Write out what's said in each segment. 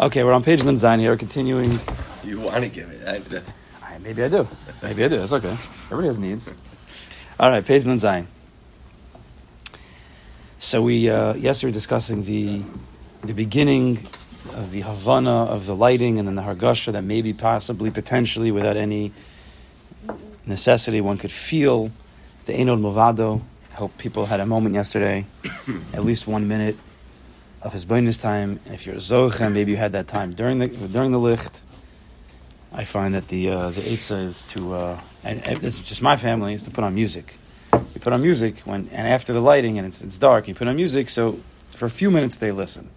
Okay, we're on page Linzain here, continuing. You want to give it? I, Alright, Maybe I do. Maybe I do. That's okay. Everybody has needs. All right, page Linzain. So we uh, yesterday we were discussing the the beginning of the Havana of the lighting and then the Hargasha that maybe possibly potentially without any necessity one could feel the Enod Movado. I hope people had a moment yesterday, at least one minute of his bonus time. And if you're a Zocha, maybe you had that time during the during the licht. I find that the uh, the Eitzah is to, uh, and, and it's just my family, is to put on music. You put on music when, and after the lighting and it's, it's dark, you put on music, so for a few minutes they listen.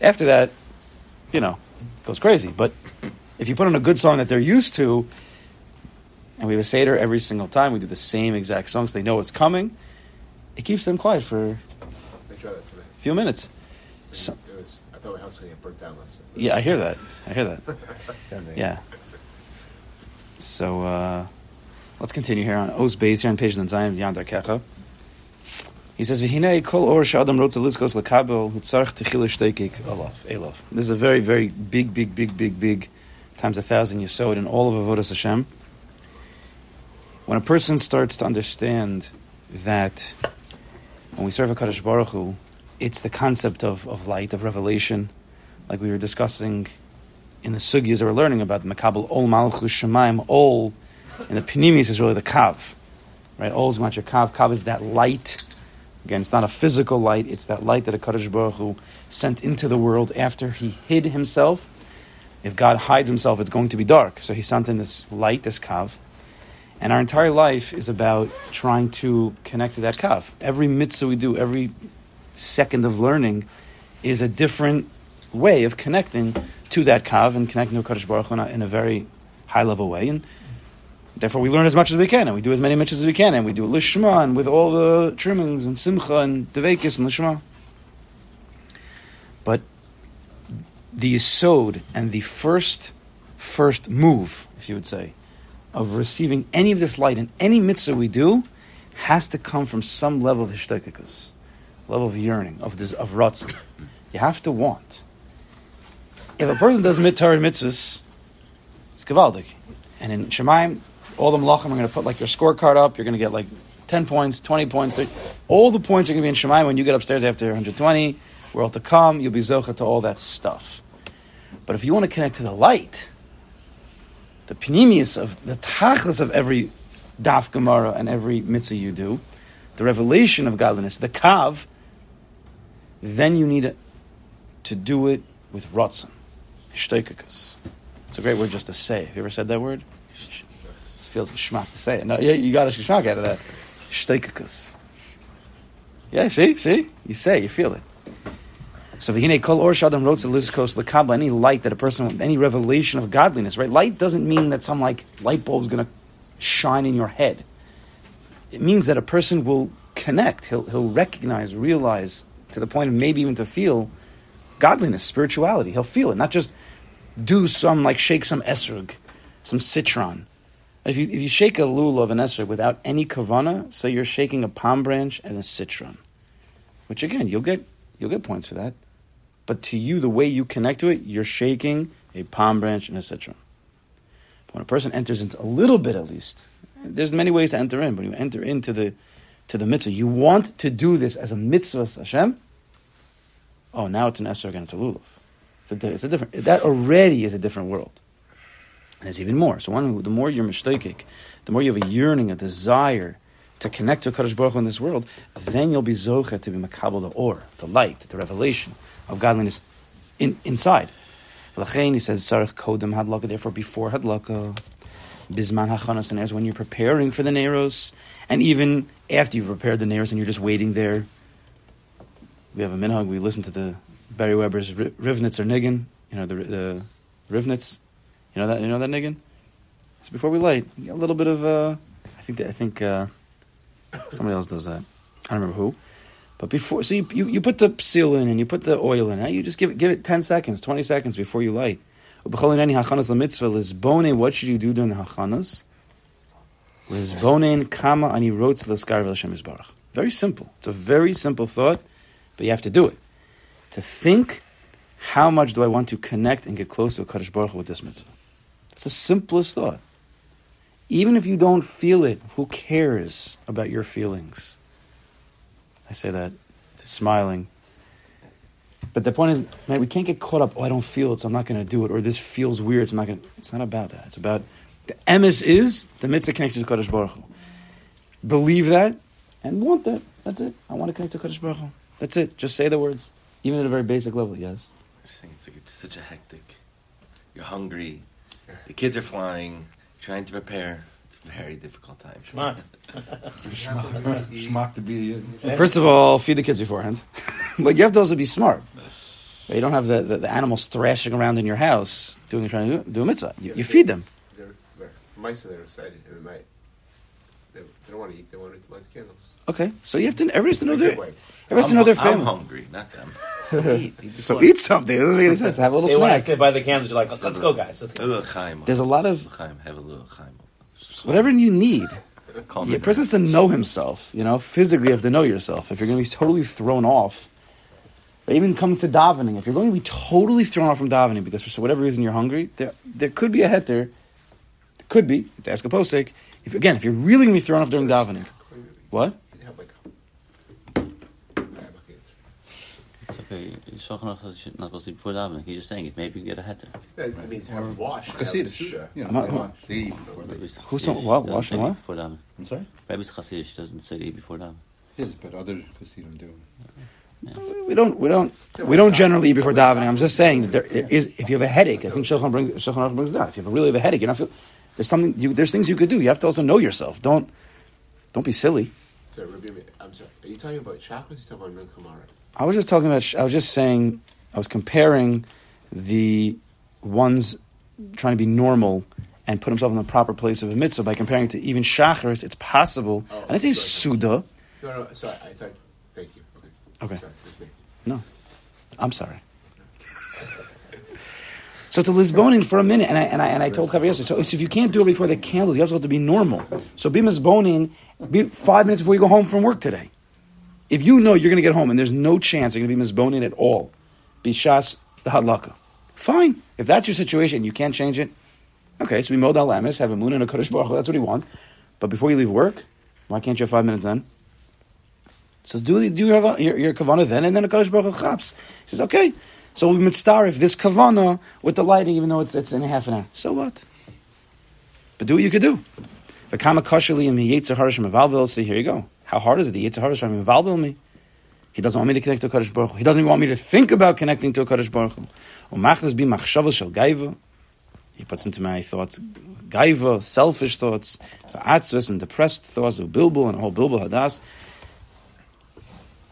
After that, you know, it goes crazy. But if you put on a good song that they're used to, and we have a Seder every single time, we do the same exact songs, they know what's coming, it keeps them quiet for a I tried that today. few minutes. So, It was, I thought my house was going to get burnt down last night. yeah, I hear that. I hear that. Yeah. So uh, let's continue here on Os Beis here on page Zion Yandar Kecha. He says, "V'hinei kol or she'adam rotza lizkos lekabel hutzarch techila shteikik alaf elaf." This is a very, very big, big, big, big, big times a thousand yisod in all of avodas Hashem. When a person starts to understand that when we serve a Kadosh Baruch Hu, it's the concept of, of light, of revelation, like we were discussing in the sugyas that we're learning about the Makabel Ol Malchus Shemaim Ol and the Panimis is really the Kav, right? Ol is your Kav. Kav is that light. Again, it's not a physical light. It's that light that a Kadosh Baruch Hu sent into the world after He hid Himself. If God hides Himself, it's going to be dark. So He sent in this light, this Kav. And our entire life is about trying to connect to that Kav. Every mitzvah we do, every second of learning, is a different way of connecting to that kav and connecting to Kadosh Baruch Hu in a- very high level way, and therefore we learn as much as we can, and we do as many mitzvahs as we can, and we do lishma and with all the trimmings and simcha and devekis and lishma. But the yisod and the first first move, if you would say, of receiving any of this light in any mitzvah we do, has to come from some level of hishtakakus, level of yearning, of this, of ratzon. You have to want. If a person does mitzvah and mitzvahs, it's gavaldik. And in Shemaim, all the malachim are going to put like your scorecard up. You're going to get like 10 points, 20 points. 30. All the points are going to be in Shemaim when you get upstairs after 120. We're all to come. You'll be zocha to all that stuff. But if you want to connect to the light, the panemius of the tachlis of every daf gemara and every mitzvah you do, the revelation of godliness, the kav, then you need to do it with ratzon, shteikakas. It's a great word just to say. Have you ever said that word? It feels geschmack to say it. No, yeah, you got a geschmack out of that. Shteikakas. Yeah, see, see, you say, you feel it. So v'hinei kol or shadam wrote to lizkos lekabla any light that a person, any revelation of godliness, right? Light doesn't mean that some like light bulb's going to shine in your head. It means that a person will connect. He'll he'll recognize, realize to the point of maybe even to feel godliness, spirituality. He'll feel it, not just do some like shake some esrog, some citron. If you if you shake a lulav of an esrog without any kavana, so you're shaking a palm branch and a citron, which again you'll get you'll get points for that. But to you, the way you connect to it, you're shaking a palm branch and a citron. But when a person enters into a little bit, at least, there's many ways to enter in. But you enter into the to the mitzvah, you want to do this as a mitzvah, Hashem. Oh, now it's an esrog and it's a lulav. It's a, it's a different. That already is a different world. And there's even more. So one, the more you're mistakik, the more you have a yearning, a desire to connect to Kadosh Baruch Hu in this world, then you'll be zocha to be makabel the or, the light, the revelation of godliness in, inside. L'chein, he says, sarich kodem hadlaka, therefore before hadlaka, bisman hachanas and when you're preparing for the neros, and even after you've prepared the neros and you're just waiting there. We have a minhag, we listen to the Barry Weber's Ri- Rivnitz or Niggin, you know, the, the Rivnitz. You know that, you know that Niggin? So before we light, a little bit of, uh, I think, that, I think, uh, somebody else does that. I don't remember who. But before, so you, you, you put the seal in and you put the oil in, huh? you just give it, give it 10 seconds, 20 seconds before you light. What should you do during the hachanas? Lizbone kama ani rotz l'skar v'lashem yisbarach. Very simple. It's a very simple thought, but you have to do it. To think how much do I want to connect and get close to a Kaddish Baruch with this mitzvah? It's the simplest thought. Even if you don't feel it, who cares about your feelings? I say that smiling. But the point is, man, we can't get caught up. Oh, I don't feel it, so I'm not going to do it. Or this feels weird, so I'm not going. to... It's not about that. It's about the emes is the mitzvah connection to Kaddish Baruch Hu. Believe that and want that. That's it. I want to connect to Kaddish Baruch Hu. That's it. Just say the words, even at a very basic level. Yes. I just think it's like it's such a hectic. You're hungry. The kids are flying. Trying to prepare. It's a very difficult time. Schmuck. Schmuck to be. Uh, First of all, feed the kids beforehand. like you have to also be smart. You don't have the, the, the animals thrashing around in your house doing trying to do, do a mitzvah. You, you feed them. They're, they're, mice are excited. They might. They, they don't want to eat. They want to light the candles. Okay, so you have to. Everybody has to know In a way. Everybody has to I'm, know their I'm family. hungry, not them. Eat, eat So before. eat something. It doesn't make any sense. Have a little They want to snack. sit by the candles. You're like, let's go, guys. Let's A go. little chaim. There's a lot of chaim. Have a little chaim. whatever you need. Calm The it person has to know himself. You know, physically, you have to know yourself. If you're going to be totally thrown off, or even coming to davening, if you're going to be totally thrown off from davening because for whatever reason you're hungry, there there could be a heter. Could be to ask a posik. If again, if you're really going to be thrown off during davening, what? You have like. I have like kids. It's okay. You saw enough that you not supposed to before davening. He's just saying it. Maybe you get a heter. That means have them wash. have the Chassidish. Suda. You know, I'm they not- want to eat before they. Who's Chassidish what? doesn't Washing say what? Before davening. I'm sorry. Rabbi's Chassidish doesn't say eat before davening. Yes, but other Hasidim do. We don't, we don't, we don't generally eat before davening. I'm just saying that there is, if you have a headache, I think Shulchan brings, Shulchan brings that. If you have a really have a headache, you're not feel, there's something, you, there's things you could do. You have to also know yourself. Don't, don't be silly. Sorry, I'm sorry. Are you talking about chakras? Or are you talking about kamara? I was just talking about, I was just saying, I was comparing the ones trying to be normal and put himself in the proper place of a mitzvah by comparing it to even shacharis. It's possible. Oh, I didn't say sorry. suda. No, no, sorry. I thought. Thank you. Okay. Okay. Sorry. No, I'm sorry. So to Lisbonin for a minute, and I and I, and I told Javier yesterday. So if you can't do it before the candles, you also have to be normal. So be Lisbonin, be five minutes before you go home from work today. If you know you're going to get home and there's no chance you're going to be Lisbonin at all, be Shas the Hadlaka. Fine. If that's your situation, you can't change it. Okay, so we mod al Lamis, have a moon and a Kaddish Baruch That's what he wants. But before you leave work, why can't you have five minutes then? So do do your your, your kavana then, and then a Kaddish Baruch chaps. He says, okay. So we mitzvah if this kavana with the lighting, even though it's it's in half an hour. So what? But do what you could do. V'kama kashali and yetzer harashim evalvel. See, here you go. How hard is it? The yetzer harashim evalvel me. He doesn't want me to connect to a Kaddish Baruch Hu. He doesn't even want me to think about connecting to a Kaddish Baruch Hu. Umachnas bi machshavas shel gaiva. He puts into my thoughts gaiva, selfish thoughts, atzvus and depressed thoughts of bilbul and a whole bilbul hadas.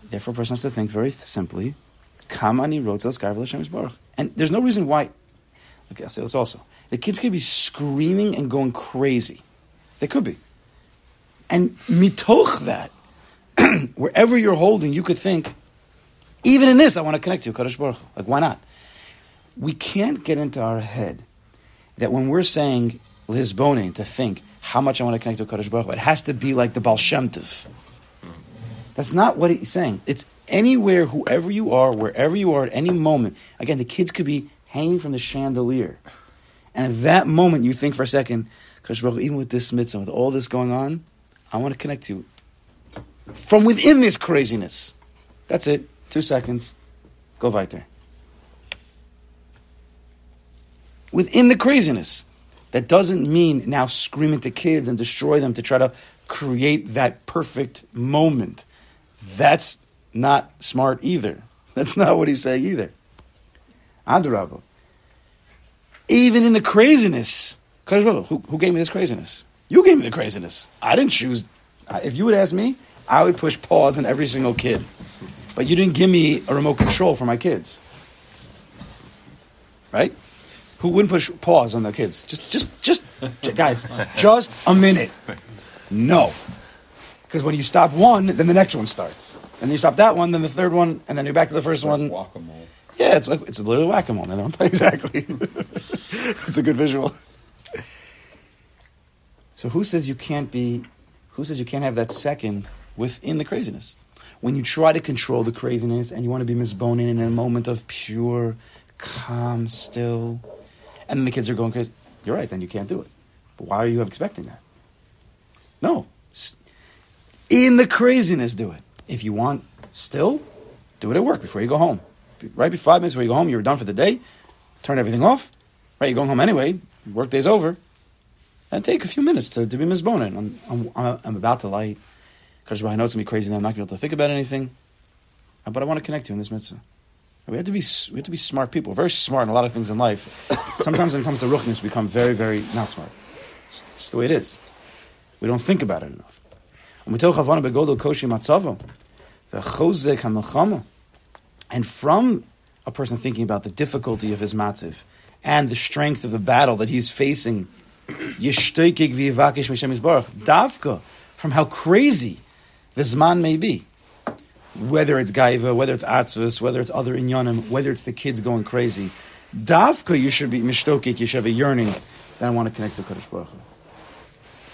Therefore, a person has to think very simply, Kamani wrote Baruch. And there's no reason why. Okay, I'll say this also. The kids could be screaming and going crazy. They could be. And mitoch that, wherever you're holding, you could think, even in this, I want to connect to Kadosh Baruch Like, why not? We can't get into our head that when we're saying Lisbonin to think how much I want to connect to Kadosh Baruch it has to be like the Baal. That's not what he's saying. It's anywhere, whoever you are, wherever you are at any moment. Again, the kids could be hanging from the chandelier. And at that moment, you think for a second, Baruch even with this mitzvah, with all this going on, I want to connect to you. From within this craziness. That's it. Two seconds. Go weiter. Within the craziness. That doesn't mean now scream at the kids and destroy them to try to create that perfect moment. That's not smart either. That's not what he's saying either. Adrabah. Even in the craziness, who, who gave me this craziness? You gave me the craziness. I didn't choose. If you would ask me, I would push pause on every single kid. But you didn't give me a remote control for my kids. Right? Who wouldn't push pause on the kids? Just, just, just, guys, just a minute. No. Because when you stop one, then the next one starts. And then you stop that one, then the third one, and then you're back to the first one. Guacamole. Yeah, it's like it's literally whack a mole. Exactly. it's a good visual. So who says you can't be? Who says you can't have that second within the craziness? When you try to control the craziness and you want to be misboning in a moment of pure calm, still, and then the kids are going crazy. You're right. Then you can't do it. But why are you expecting that? No. In the craziness, do it. If you want still, do it at work before you go home. Right before five minutes before you go home, you're done for the day. Turn everything off. Right, you're going home anyway. Work day's over. And take a few minutes to, to be misbonin. I'm, I'm, I'm about to light. Because I know it's going to be crazy and I'm not going to be able to think about anything. Uh, But I want to connect you in this mitzvah. We have to be we have to be smart people. Very smart in a lot of things in life. Sometimes when it comes to ruchnis, we become very, very not smart. It's just the way it is. We don't think about it enough. ומתוך הבנה בגודל קושי מצבו, והחוזק המלחמה. And from a person thinking about the difficulty of his matziv and the strength of the battle that he's facing, yishtoikig v'yivakish m'shem yisbarach, davka, from how crazy the zman may be. Whether it's gaiva, whether it's atzvus, whether it's other inyanim, whether it's the kids going crazy, davka, you should be mishtokik, you should have a yearning that I want to connect to Kadosh Baruch Hu.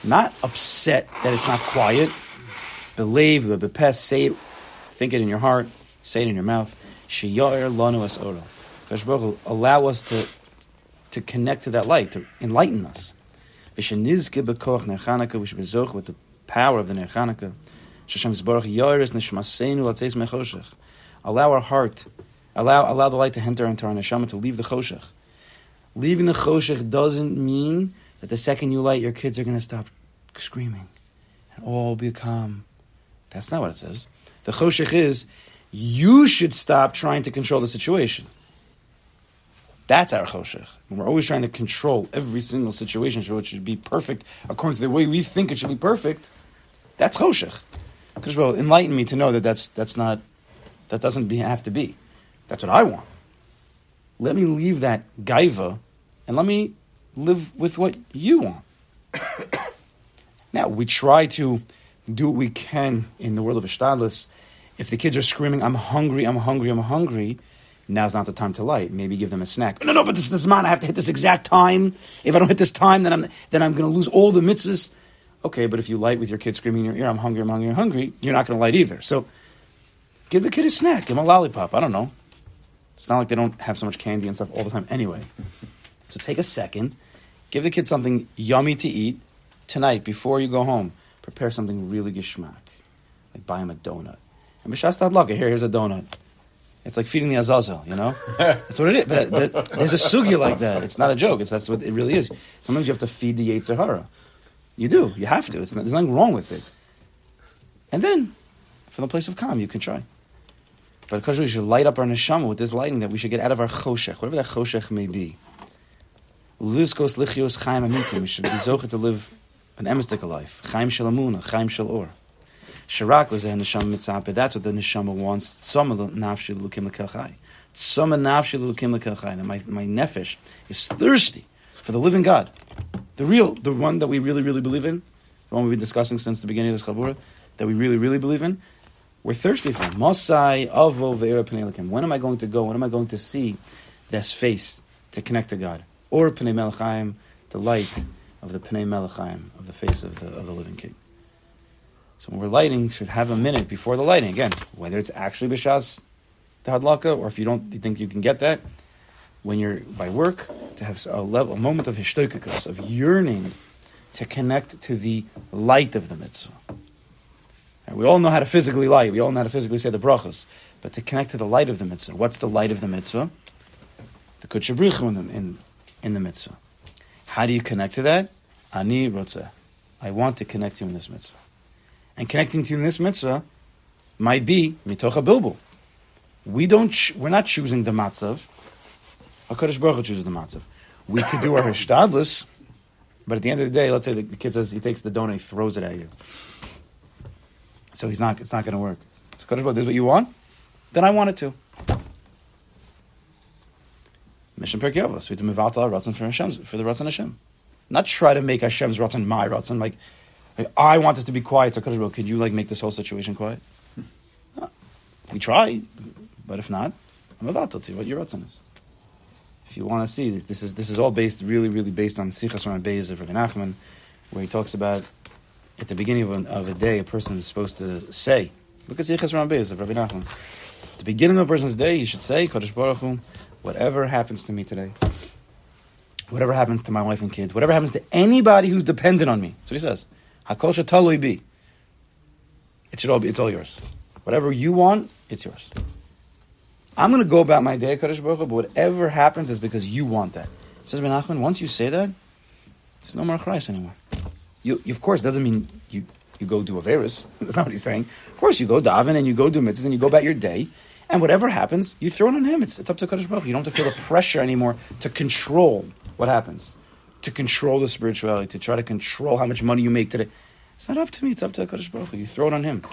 Not upset that it's not quiet. Believe, the bepes, say it, think it in your heart, say it in your mouth. Shiyar lanu es oro. Baruch allow us to, to connect to that light, to enlighten us. V'shenizke bekoch ner Chanukah, we with the power of the ner Chanukah. Shashem Zbarach yoris nishmaseinu latzeis mechoshech. Allow our heart, allow, allow the light to enter into our neshama, to leave the choshech. Leaving the choshech doesn't mean that the second you light, your kids are going to stop screaming and all will be calm. That's not what it says. The choshech is you should stop trying to control the situation. That's our choshech. We're always trying to control every single situation so it should be perfect according to the way we think it should be perfect, that's choshech. Because well, enlighten me to know that that's that's not that doesn't be, have to be. That's what I want. Let me leave that gaiva and let me live with what you want. now we try to do what we can in the world of Ishtadlis. If the kids are screaming, "I'm hungry, I'm hungry, I'm hungry," now's not the time to light. Maybe give them a snack. No, no, but this is man. I have to hit this exact time. If I don't hit this time, then I'm then I'm going to lose all the mitzvahs. Okay, but if you light with your kid screaming in your ear, "I'm hungry, I'm hungry, I'm hungry," you're not going to light either. So, give the kid a snack. Give him a lollipop. I don't know. It's not like they don't have so much candy and stuff all the time anyway. So take a second, give the kid something yummy to eat tonight before you go home. Prepare something really geschmack, like buy him a donut. And b'shas luck, here, here's a donut. It's like feeding the azazel, you know. That's what it is. But, but there's a sugi like that. It's not a joke. It's that's what it really is. Sometimes you have to feed the yetzer hara. You do. You have to. It's not, there's nothing wrong with it. And then, from the place of calm, you can try. But because we should light up our neshama with this lighting that we should get out of our choshech, whatever that choshech may be. Lizkos lichios chaim amitim. We should be zocher to live an emistic life. Chaim shel amuna, chaim shel or. Shirak a neshama mitzapeh. That's what the neshama wants. Tzoma nafshi lukim lekachai. Tzoma nafshi lukim lekachai. That my, my nefesh is thirsty for the living God. The real, the one that we really, really believe in. The one we've been discussing since the beginning of this chabura. That we really, really believe in. We're thirsty for. Mosai avo ve'era. When am I going to go? When am I going to see this face to connect to God? Or pnei melchaim, the light of the pnei melchaim, of the face of the, of the living king. So when we're lighting, should have a minute before the lighting. Again, whether it's actually b'shas the hadlaka, or if you don't you think you can get that, when you're by work, to have a level, a moment of hishtokikus, of yearning to connect to the light of the mitzvah. We all know how to physically light. We all know how to physically say the brachas. But to connect to the light of the mitzvah, what's the light of the mitzvah? The kutshabrichu in in, in the mitzvah. How do you connect to that? Ani rotzeh. I want to connect to you in this mitzvah. And connecting to you in this mitzvah might be mitocha bilbul. We don't. We're not choosing the matzav. Hakadosh Baruch Hu chooses the matzav. We could do our hishtadlus, but at the end of the day, let's say the, kid says he takes the donut, he throws it at you. So he's not. It's not going to work. So Kadosh Baruch this is what you want. Then I want it to. Mission Pirkei Avos. We do mivatal ratzon for Hashem for the ratzon Hashem. Not try to make Hashem's ratzon my ratzon. Like, like, I want this to be quiet. So Baruch could you like make this whole situation quiet? No. We try, but if not, I'm about to tell you what your ratzon is. If you want to see this, this is this is all based really really based on Sichas Ran Beis of Rabbi Nachman, where he talks about at the beginning of a, of a day a person is supposed to say. Look at Sichas Ran Beis of Rabbi Nachman. At the beginning of a person's day, you should say, Kadosh Baruch Hu, whatever happens to me today, whatever happens to my wife and kids, whatever happens to anybody who's dependent on me. What he says. Hakol shetalui be. It should all be, it's all yours. Whatever you want, it's yours. I'm going to go about my day, Kadosh Baruch Hu, but whatever happens is because you want that. Says Ben Nachman, once you say that, it's no more Christ anymore. You, you- of course, doesn't mean you, you go do a virus. That's not what he's saying. Of course, you go daven and you go do mitzvahs and you go about your day, and whatever happens, you throw it on him. It's, it's up to Kadosh Baruch You don't have to feel the pressure anymore to control what happens, to control the spirituality, to try to control how much money you make today. It's not up to me. It's up to Kadosh Baruch You throw it on him.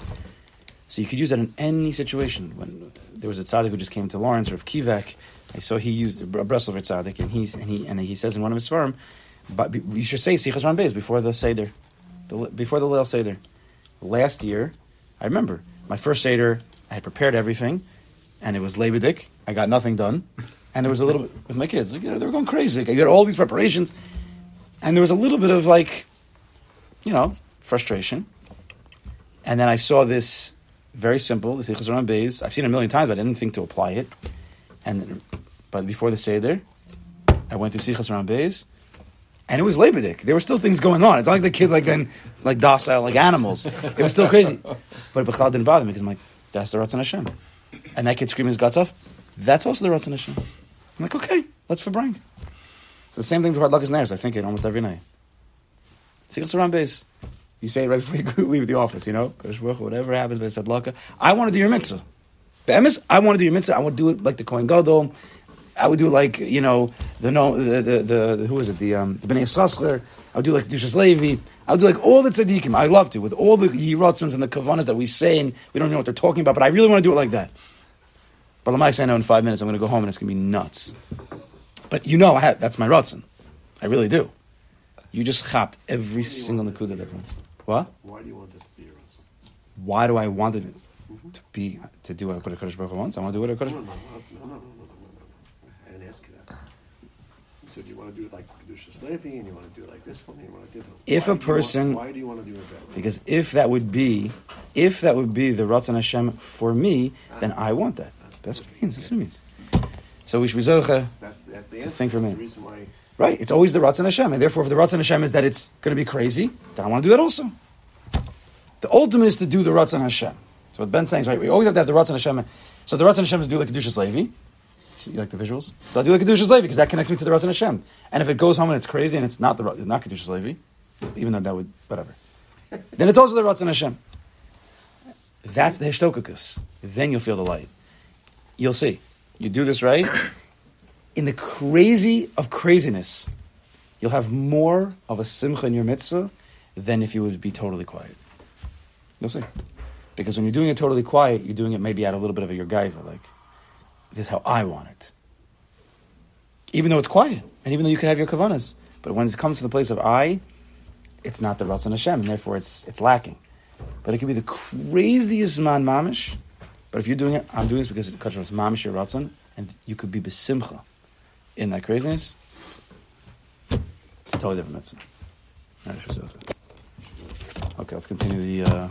So you could use that in any situation. When there was a tzaddik who just came to Lawrence, or of Kivek, I saw he used a Breslover tzaddik, and he's and he and he says in one of his farm, but you should say Sichas Beis before the seder, the, before the Leil seder. Last year, I remember my first seder. I had prepared everything, and it was Lebedik. I got nothing done, and there was a little bit with my kids. Like, you know, they were going crazy. Like, you had all these preparations, and there was a little bit of like, you know, frustration. And then I saw this very simple, the Sichas Ran I've seen it a million times, but I didn't think to apply it. And but before the Seder, I went through Sichas Beis, and it was Lebedik. There were still things going on. It's not like the kids like then like docile like animals. It was still crazy. But Bechal didn't bother me because I'm like, that's the Ratzon Hashem. And that kid screaming his guts off, that's also the Ratzon Hashem. I'm like, okay, let's for bring. It's the same thing for Hadlakas Neros. I think it almost every night. Sichas Ran Beis. You say it right before you leave the office, you know? Whatever happens, but Sadlaka. I want to do your mitzvah. Be'emes, I want to do your mitzvah. I want to do it like the Kohen Gadol. I would do like, you know, the, no, the, the, the, the who is it? The, um, the Bnei Yisrael. I would do like the Dushas Levi. I would do like all the tzaddikim. I love to, with all the yiratzons and the kavanas that we say, and we don't know what they're talking about, but I really want to do it like that. But Lamai I know in five minutes I'm going to go home and it's going to be nuts. But you know, I have, that's my ratzon. I really do. You just chopped every single nakuda that comes. What? Why do you want this to be your answer? Why do I want it to be to do what Kodesh Baruch Hu wants? I want to do what Kodesh. You want to do it like Kedushas Levi, and you want to do it like this one, and you want to do it. If a do want- person- why do you want to do it that way? Because if that would be, if that would be the Ratzon Hashem for me, ah. then I want that. Ah. That's what it means. That's what it means. So we should be zoche. That's, that's the It's a answer. thing for me. The. Right. It's always the Ratzon Hashem, and therefore, if the Ratzon Hashem is that it's going to be crazy, then I want to do that also. The ultimate is to do the Ratzon Hashem. So what Ben's saying is right. We always have to have the Ratzon Hashem. So the Ratzon Hashem is do like Kedushas Levi. You like the visuals? So I do like Kedushas Levi because that connects me to the Ratzon Hashem. And if it goes home and it's crazy and it's not the not Kedushas Levi, even though that would whatever, then it's also the Ratzon Hashem. That's the Hishtokakus. Then you'll feel the light. You'll see. You do this right. In the crazy of craziness, you'll have more of a simcha in your mitzvah than if you would be totally quiet. You'll see. Because when you're doing it totally quiet, you're doing it maybe out of a little bit of a your gaiva, like, this is how I want it. Even though it's quiet, and even though you could have your kavanas. But when it comes to the place of I, it's not the Ratzon Hashem, and therefore it's, it's lacking. But it could be the craziest man mamish. But if you're doing it, I'm doing this because it's it's mamish your Ratzon, and you could be besimcha in that craziness. It's a totally different mitzvah. Okay, let's continue the. Uh,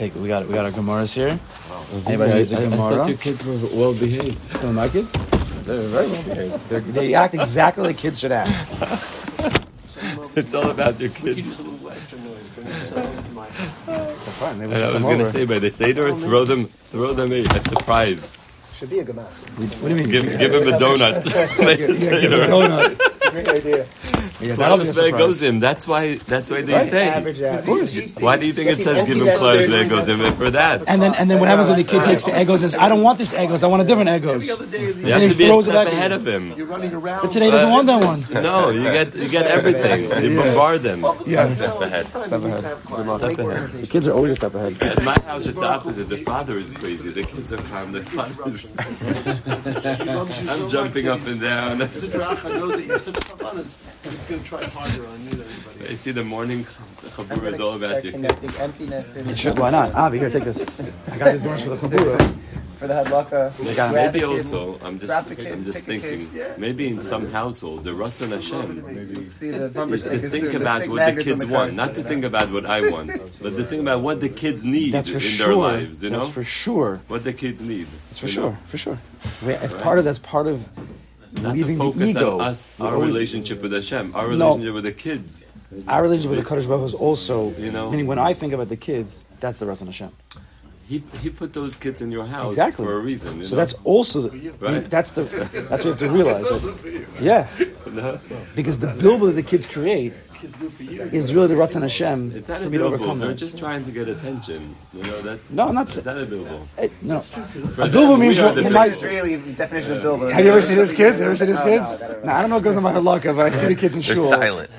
take we got we got our gemaras here. Anybody needs a I, I gemara? thought your kids were well behaved. Some of my kids, they're very well behaved. They're, they act exactly like kids should act. It's all about your kids. use a little extra noise. Bring something into my house. They're fine. And I was gonna over. say by the seder, throw them, throw them a, a surprise. Should be a gemara. What do you mean? Give, give him a donut. By the Yeah, give seder. a donut. It's a great idea. Yeah, that'll be a goes him. That's why. That's why they Right. say. Average out. Why do you think it says give him Klaus goes him for that? And then, and then what happens when the kid takes the egos and says, "I don't want this egos. I want a different egos." The other day, You And have he to be a throws it step back at ahead you. of him. you're running around. But today he doesn't want that one. No, you get you get everything. You bombard them. Yeah. Step ahead. Step ahead. Step ahead. The kids are always a step ahead. At my house, it's the opposite. The father is crazy. The kids are calm. The father is. I'm jumping up and down. Sidrach, I know that you're such a kabanas. It's going to try harder on you than anybody. I see the morning chabur is all about Start your connecting empty nesters. Sure, why not? Ah, Avi, here, take this. I got these doors for the chabura. for the hadlaka. They got grab Maybe the kid, also, I'm just, kid, I'm just pick a kid. thinking. Yeah. Maybe in some household, the Ratzon Hashem See the bumper is to think soon, the about what the kids the want, not to think about what I want, but to think about what the kids need That's for in sure. their lives. You know, That's for sure. what the kids need. That's for sure. know? For sure. It's part of that's part of Not leaving to focus the ego. on us, our always- relationship with Hashem, our No. relationship with the kids. Our relationship with the Kaddish Baruch is also, You know? meaning when I think about the kids, that's the Ratzon Hashem. He he put those kids in your house Exactly. for a reason. You So know? that's also the, Right. that's the that's what you have to realize. That, yeah, because the bilbo that the kids create is really the Ratzon Hashem It's not for me to bilbo. overcome They're that. just trying to get attention. You know, that's No, I'm not It's sa- not a bilbo. Eh, no, For a them, bilbo means what, the in big- my, It's really definition of Bilbo. Have you ever seen his kids? Have you ever seen his Oh, kids? no, I don't No, I don't know what goes on my halakha, but I see the kids in shul. They're shul. silent.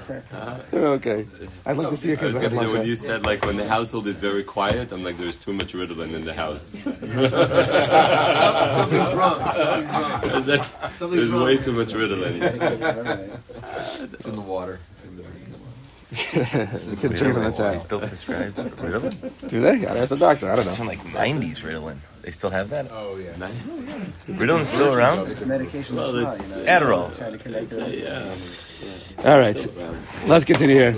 They're okay. I'd like to see your I was kids. gonna say when you said like when the household is very quiet, I'm like there's too much Ritalin in the house. Something's wrong. Is that- Something's there's way too much Ritalin. It's in the water. The kids drink from the They still prescribe Ritalin? Do they? Gotta ask the doctor. I don't It's know. from like 90s Ritalin. They still have that? Oh yeah. Nice. Oh, Ritalin's still around? It's a medication Well, well, it's- you know. Adderall. Trying to connect. Yeah. All right, let's continue here.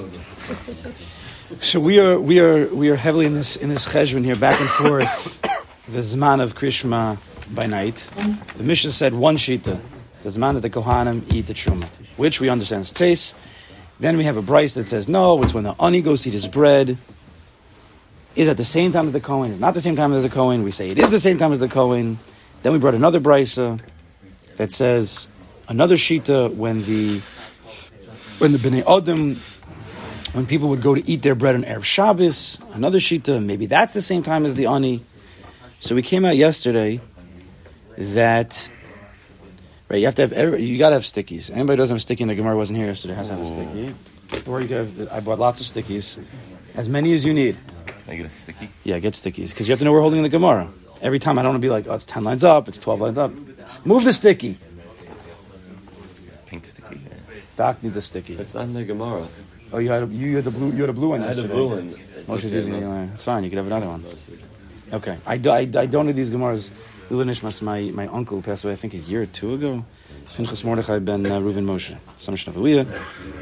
So we are we are we are heavily in this in this cheshbon here, back and forth. the zman of Krishma by night. The Mishnah said one shita, the zman that the kohanim eat the truma, which we understand is tzeis. Then we have a brisa that says no, it's when the ani goes eat his bread. Is at the same time as the Kohen, is not the same time as the Kohen. We say it is the same time as the Kohen. Then we brought another brisa uh, that says another shita when the when the Bnei Adam, when people would go to eat their bread on Erev Shabbos, another shita, maybe that's the same time as the ani. So we came out yesterday that right, you have to have every, you got to have stickies. Anybody doesn't have a sticky, and the Gemara wasn't here yesterday has to have a sticky. Or you could have. I bought lots of stickies, as many as you need. I get a sticky. Yeah, get stickies because you have to know we're holding the Gemara. Every time I don't want to be like, oh, it's ten lines up, it's twelve lines up. Move the sticky. Pink sticky. Doc needs a sticky. It's on the Gemara. Oh, you had a, you had the blue you had a blue one I had a yesterday. blue one. It's Moshe's okay, using it. man. It's fine. You could have another one. Okay. I, do, I, I donated these Gemaras. My, my uncle who passed away, I think a year or two ago. Pinchas Mordechai ben uh, Reuven Moshe. Some Shnavaliya.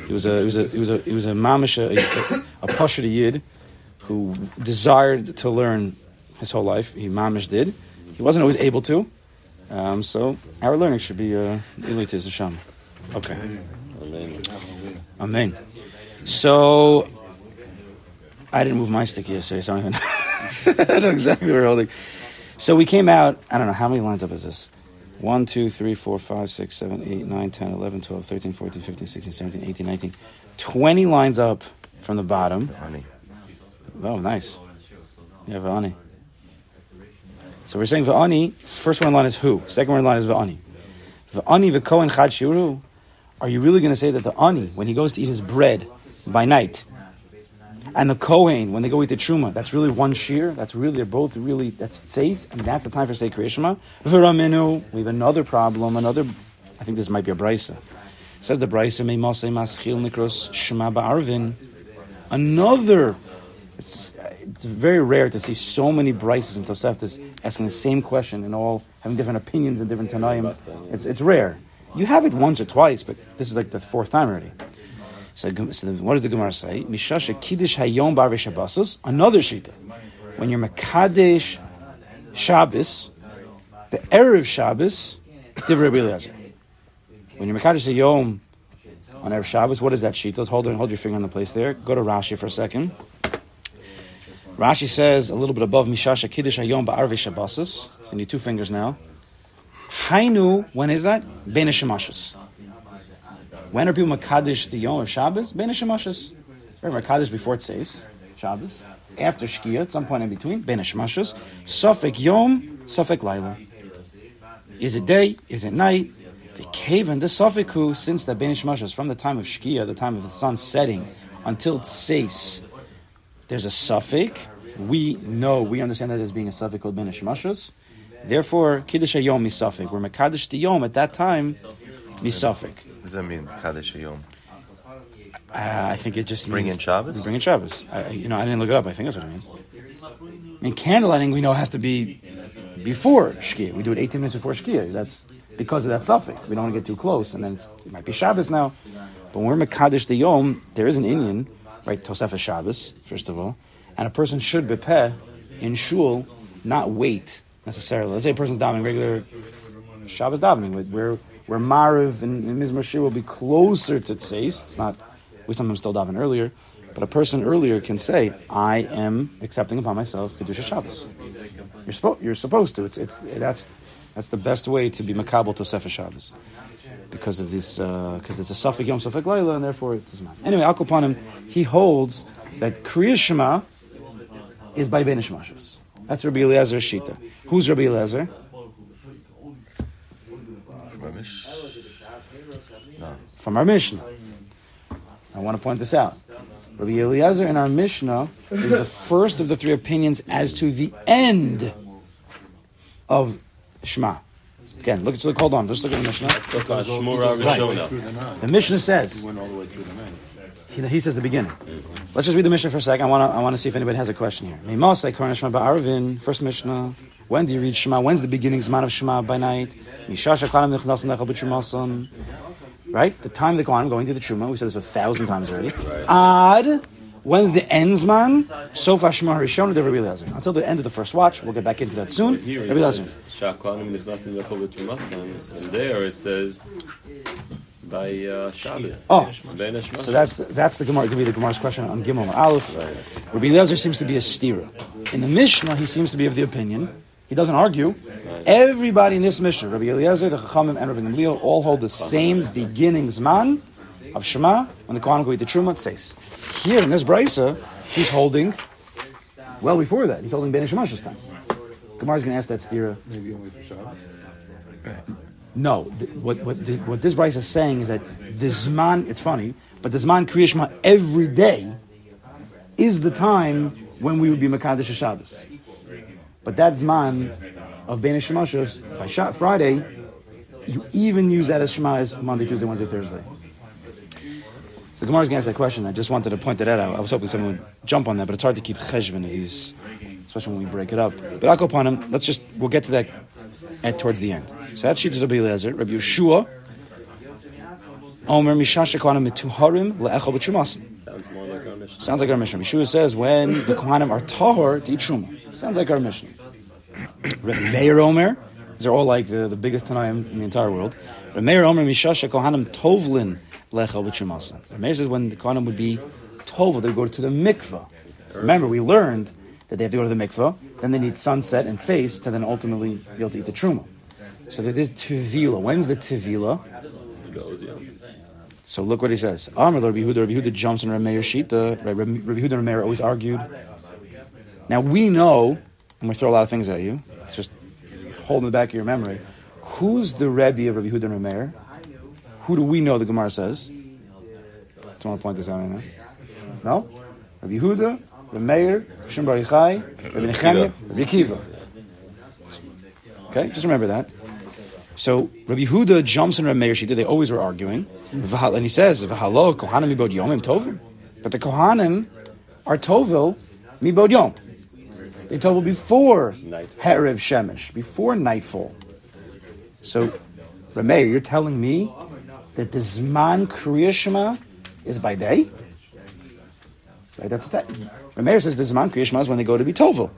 He was a, he was a, he was a, a mamish, a, a, a yid who desired to learn his whole life. He mamish did. He wasn't always able to. Um, so our learning should be uh, Elitis Hashem. Okay. Amen. Amen. So I didn't move my stick yesterday, so I don't know exactly we're holding. So we came out, I don't know, how many lines up is this? 1, 2, 3, 4, 5, 6, 7, 8, 9, 10, 11, 12, 13, 14, 15, 16, 17, 18, 19. 20 lines up from the bottom. Honey. Oh, nice. Yeah, Va'ani. So we're saying Va'ani, first one line is who? Second one line is Va'ani. Va'ani v'kohen chad shiuru. Are you really going to say that the Ani, when he goes to eat his bread by night, and the Kohen, when they go eat the Truma, that's really one shear? That's really, they're both really, that's tzeis, and that's the time for say Kriyashma? V'raminu, we have another problem, another, I think this might be a brisa. Says the brisa, me masei maschil nikros shema ba'arvin. Another it's, it's very rare to see so many Brises and Toseftas asking the same question and all having different opinions and different Tanaim. It's, it's rare. You have it once or twice, but this is like the fourth time already. So, so what does the Gemara say? Mishasha Kiddush Hayom Bar Shabbosos. Another Shita. When you're Mekadesh Shabbos, the Erev Shabbos, Divrei Eliezer. When you're Mekadesh Hayom on Erev Shabbos, what is that Shita? Hold, hold your finger on the place there. Go to Rashi for a second. Rashi says a little bit above Mishasha Kiddush Hayom Ba'arve Shabbosos. So you need two fingers now. Hainu, when is that? Bene. When are people Makadish the Yom of Shabbos? Bene Shemashos. Remember, Makadish before it says Shabbos. After Shkia, at some point in between, Shemashos. Safik Yom, Safik Laila. Is it day? Is it night? The cave and the Safik since the Bene Shemashos, from the time of Shkia, the time of the sun setting, until it says there's a suffix. We know, we understand that as being a suffix called Ben Shemashos. Therefore, Kiddush Hayom misafik. We're Makadish the Yom at that time, misafik. What does that mean? Kaddish Yom. Uh, I think it just means Bring means, in Shabbos? Bring in Shabbos. I, you know, I didn't look it up. I think that's what it means. I mean, candlelighting we know has to be before Shkia. We do it 18 minutes before Shkia. That's because of that suffix. We don't want to get too close, and then it's, it might be Shabbos now. But when we're Mekadesh the Yom, there is an Indian, right? Tosefah Shabbos, first of all. And a person should bepeh in shul, not wait necessarily. Let's say a person's davening regular Shabbos davening, with- where Mariv and, and Mizmor Shir will be closer to Tseis. It's not, we sometimes still daven earlier, but a person earlier can say, I am accepting upon myself Kedusha Shabbos. You're, suppo- you're supposed to. It's, it's, that's, that's the best way to be Makabal Tosefah Shabbos. Because of this, uh, because it's a Safik Yom Safik Laila, and therefore it's his man. Anyway, Al he holds that Kriya Shema is by Ben Shemashos. That's Rabbi Eliezer's Shita. Who's Rabbi Eliezer? Ramish. No. From our Mishnah. I want to point this out. Rabbi Eliezer in our Mishnah is the first of the three opinions as to the end of Shema. Again, look, look hold on, just look at the Mishnah. Shmura Rishona. The Mishnah says, the way through the night. he, he says the beginning. Let's just read the Mishnah for a second. I want to I want to see if anybody has a question here. Mimosai Korna Shema Ba'arvin, first Mishnah. When do you read Shema? When's the beginning Zman of Shema by night? Mishasha Klanam Nechnas Nechal B'Trumasan. Right? The time of the Kohanim going to the Truma, we said this a thousand times already. Ad, when's the end Zman? Sofa Shema Harishon de Rabbi Eliezer. Until the end of the first watch. We'll get back into that soon. Rabbi it Eliezer. says, "Shaklanim nichnasim lechol b'tumasan," and there it says by uh, Shabbos. Oh. So that's that's the Gemara. Could be the Gemara's question on Gimel or Aleph. Rabbi Eliezer seems to be a stira. In the Mishnah, he seems to be of the opinion. He doesn't argue. Everybody in this Mishnah, Rabbi Eliezer, the Chachamim, and Rabbi Gamliel, all hold the same beginning Zman of Shema when the Kohen eat the Truma. Says here in this brisa, he's holding well before that. He's holding Ben Shemash's time. Gemara's going to ask that stira. No, what what the, what this Brisa is saying is that the Zman. It's funny, but the Zman Kriya Shema every day is the time when we would be Makadosh Shabbos. But that Zman of Bena Shemashos by Sha- Friday, you even use that as Shema as Monday, Tuesday, Wednesday, Thursday. So Gemara's going to ask that question. I just wanted to point that out. I was hoping someone would jump on that, but it's hard to keep cheshbon of these, especially when we break it up. But I'll go upon him. Let's just we'll get to that at towards the end. So that's Shittas Rabbi Eliezer, Rabbi Yehoshua, Omer Mishash Kohanim Mituharim Le'echol B'Trumasim. Sounds more like our Mishnah. Sounds like our Mishnah. Yehoshua says when the Kohanim are tahor to eat truma. Sounds like our mission. Rabbi Meir Omer, these are all like the, the biggest Tanaim in the entire world. Rabbi Meir Omer Mishash Kohanim Tovlin Le'echol B'Trumasim. Rabbi Meir says when the Kohanim would be tovl, they would go to the mikvah. Remember, we learned that they have to go to the mikvah, then they need sunset and seis to then ultimately be able to eat the truma. So there is tevila. When's the tevila? So look what he says. Amr Rabbi Yehuda, Rabbi Yehuda jumps on Rameir Shita. Right, Rabbi Rabbi Yehuda and Rameir always argued. Now we know, and we throw a lot of things at you. Just hold in the back of your memory. Who's the Rebbe of Rabbi Yehuda and Rameir? Who do we know? The Gemara says. Don't want to point this out right now. No, Rabbi Yehuda, Rameir, Shim Bar Yochai, Rabbi Nechemia, Rabbi Akiva. Okay, just remember that. So Rabbi Yehuda jumps in Rabbi Meir Shita. They always were arguing, and he says, "V'halo kohanim mibod yomim tovim." But the kohanim are tovil mibod yom. They tovil before Night. Shemesh, before nightfall. So, Rabbi you're telling me that the Zman Kriya Shema is by day? Right, that's that. Rabbi says the Zman Kriya Shema is when they go to be tovil.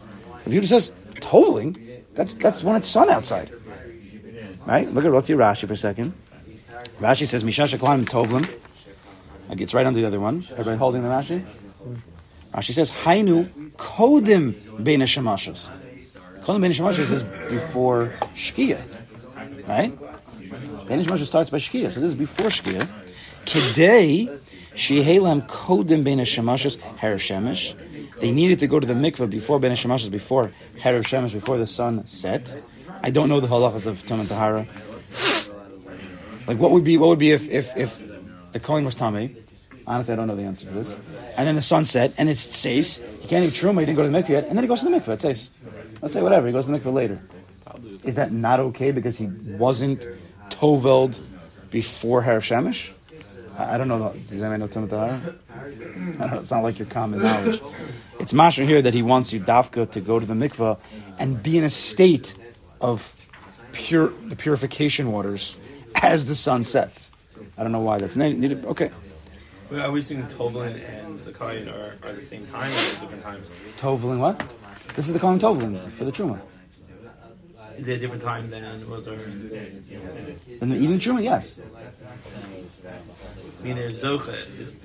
Rabbi Yehuda says toveling. That's that's when it's sun outside. Right? Look at what's your Rashi for a second. Rashi says Mishash Kohanim Tovlim. Like it's right under the other one. Everybody holding the Rashi? Uh, Rashi says Hainu Kodim Beina Shemashos. Kodim Beina Shemashos is before Shkia. Right? Beina Shemashos starts by Shkia. So this is before Shkia. Kedei Shehelam Kodim Beina Shemashos Herav Shemesh. They needed to go to the mikveh before Beina Shemashos, before Herav Shemesh, before the sun set. I don't know the halachas of Tum and Tahara. Like what would be what would be if if, if the Kohen was tummy? Honestly, I don't know the answer to this. And then the sun set, and it says he can't eat truma. He didn't go to the mikveh yet, and then he goes to the mikveh. It says, let's say whatever. He goes to the mikveh later. Is that not okay because he wasn't toveld before Harav Shemesh? I I don't know. Does anybody know Tum Tahara? I don't know, It's not like your common knowledge. It's mashra here that he wants you dafka to go to the mikveh and be in a state of pure the purification waters as the sun sets. I don't know why that's ne- needed. Okay, Are we seeing Tovlin and Zakayin are, are the same time or they different times? Tovlin what? This is the Kohen Tovlin for the Truma. Is it a different time than was there? And the eating Truma, yes. I mean, there's Zocha, it's,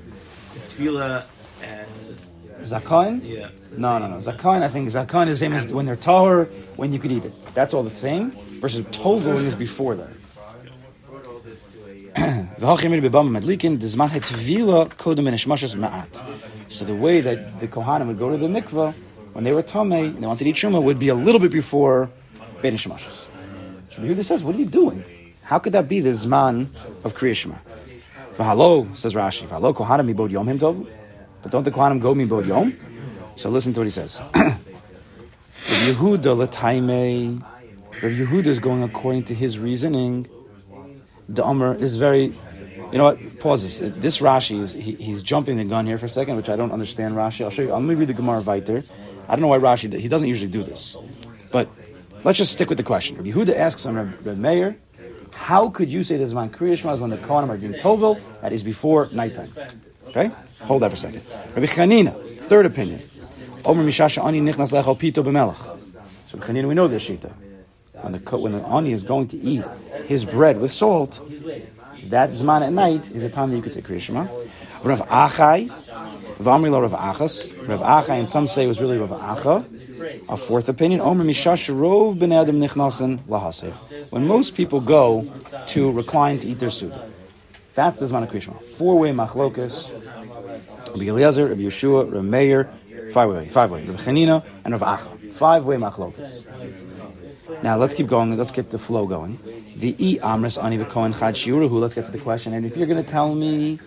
it's Fila and Zakayin? yeah. No, no, no. Zakayin, I think Zakayin is the same as when they're tahor, when you could eat it. That's all the same. Versus Tovlin is before that. So the way that the Kohanim would go to the mikvah when they were tamei and they wanted to eat truma would be a little bit before benishmashas. So Yehuda says, "What are you doing? How could that be the zman of kriyishma?" V'halo says Rashi. V'halo Kohanim mibod yom him tov. But don't the Kohanim go mibod yom? So listen to what he says. Yehuda letaime. Rav Yehuda is going according to his reasoning. The Amr is very. You know what? Pause this. This Rashi is he, he's jumping the gun here for a second, which I don't understand. Rashi. I'll show you. Let me read the Gemara weiter. I don't know why Rashi. He doesn't usually do this, but let's just stick with the question. Rabbi Yehuda asks on Reb Meir, how could you say this man Kriya when the Kohanim are doing Tovil? That is before nighttime. Okay, hold that for a second. Rabbi Chanina, third opinion. Omer mishasha ani nichnas lechal pito b'melech. So Chanina, we know this shita. When the when the ani is going to eat his bread with salt, that zman at night is the time that you could say Kriya. Rav Achai, Vamri lo Rav Achas. Rav Achai, and some say it was really Rav Acha. A fourth opinion, Omer Mishash Rov Ben Adam Nichnasen Lahasev. When most people go to recline to eat their suda, that's the Zman of Krishma. Four way machlokas, Rabbi Eliezer, Rabbi Yehoshua, Rabbi Meir, five way, five way, Rabbi Chanina, and Rav Acha. Five way machlokas. Now let's keep going. Let's get the flow going. E amris ani v'kohen chad. Let's get to the question. And if you're going to tell me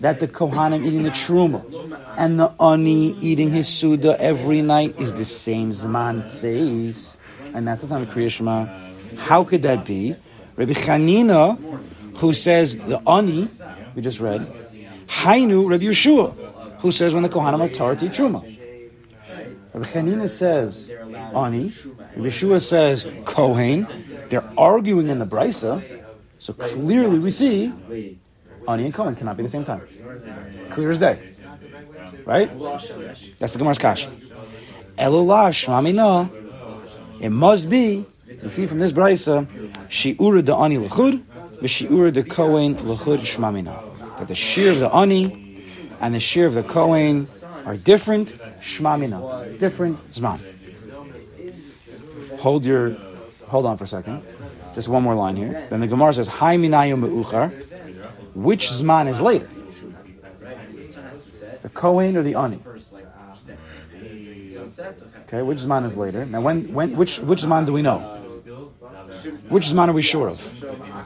that the kohanim eating the truma and the ani eating his suda every night is the same zman it says, and that's the time of Kriya Shema, how could that be? Rabbi Chanina, who says the ani we just read, Hainu Rabbi Yehoshua, who says when the kohanim are tar to eat truma. Rabbi Chanina says ani. Rabbi Yehoshua says Kohen. They're arguing in the brisa, so clearly we see ani and Kohen cannot be the same time. Clear as day, right? That's the Gemara's kash. Elolah shmamina. It must be. You see from this brisa, shiura the ani lechud, v'shiura the Kohen lechud shmamina. That the shear of the ani and the shear of the Kohen are different. Shmamina, different zman. Hold your, hold on for a second. Just one more line here. Then the Gemara says, "Hai minayu meuchar." Which zman is later? The Kohen or the ani? Okay, which zman is later? Now, when, when, which, which zman do we know? Which zman are we sure of?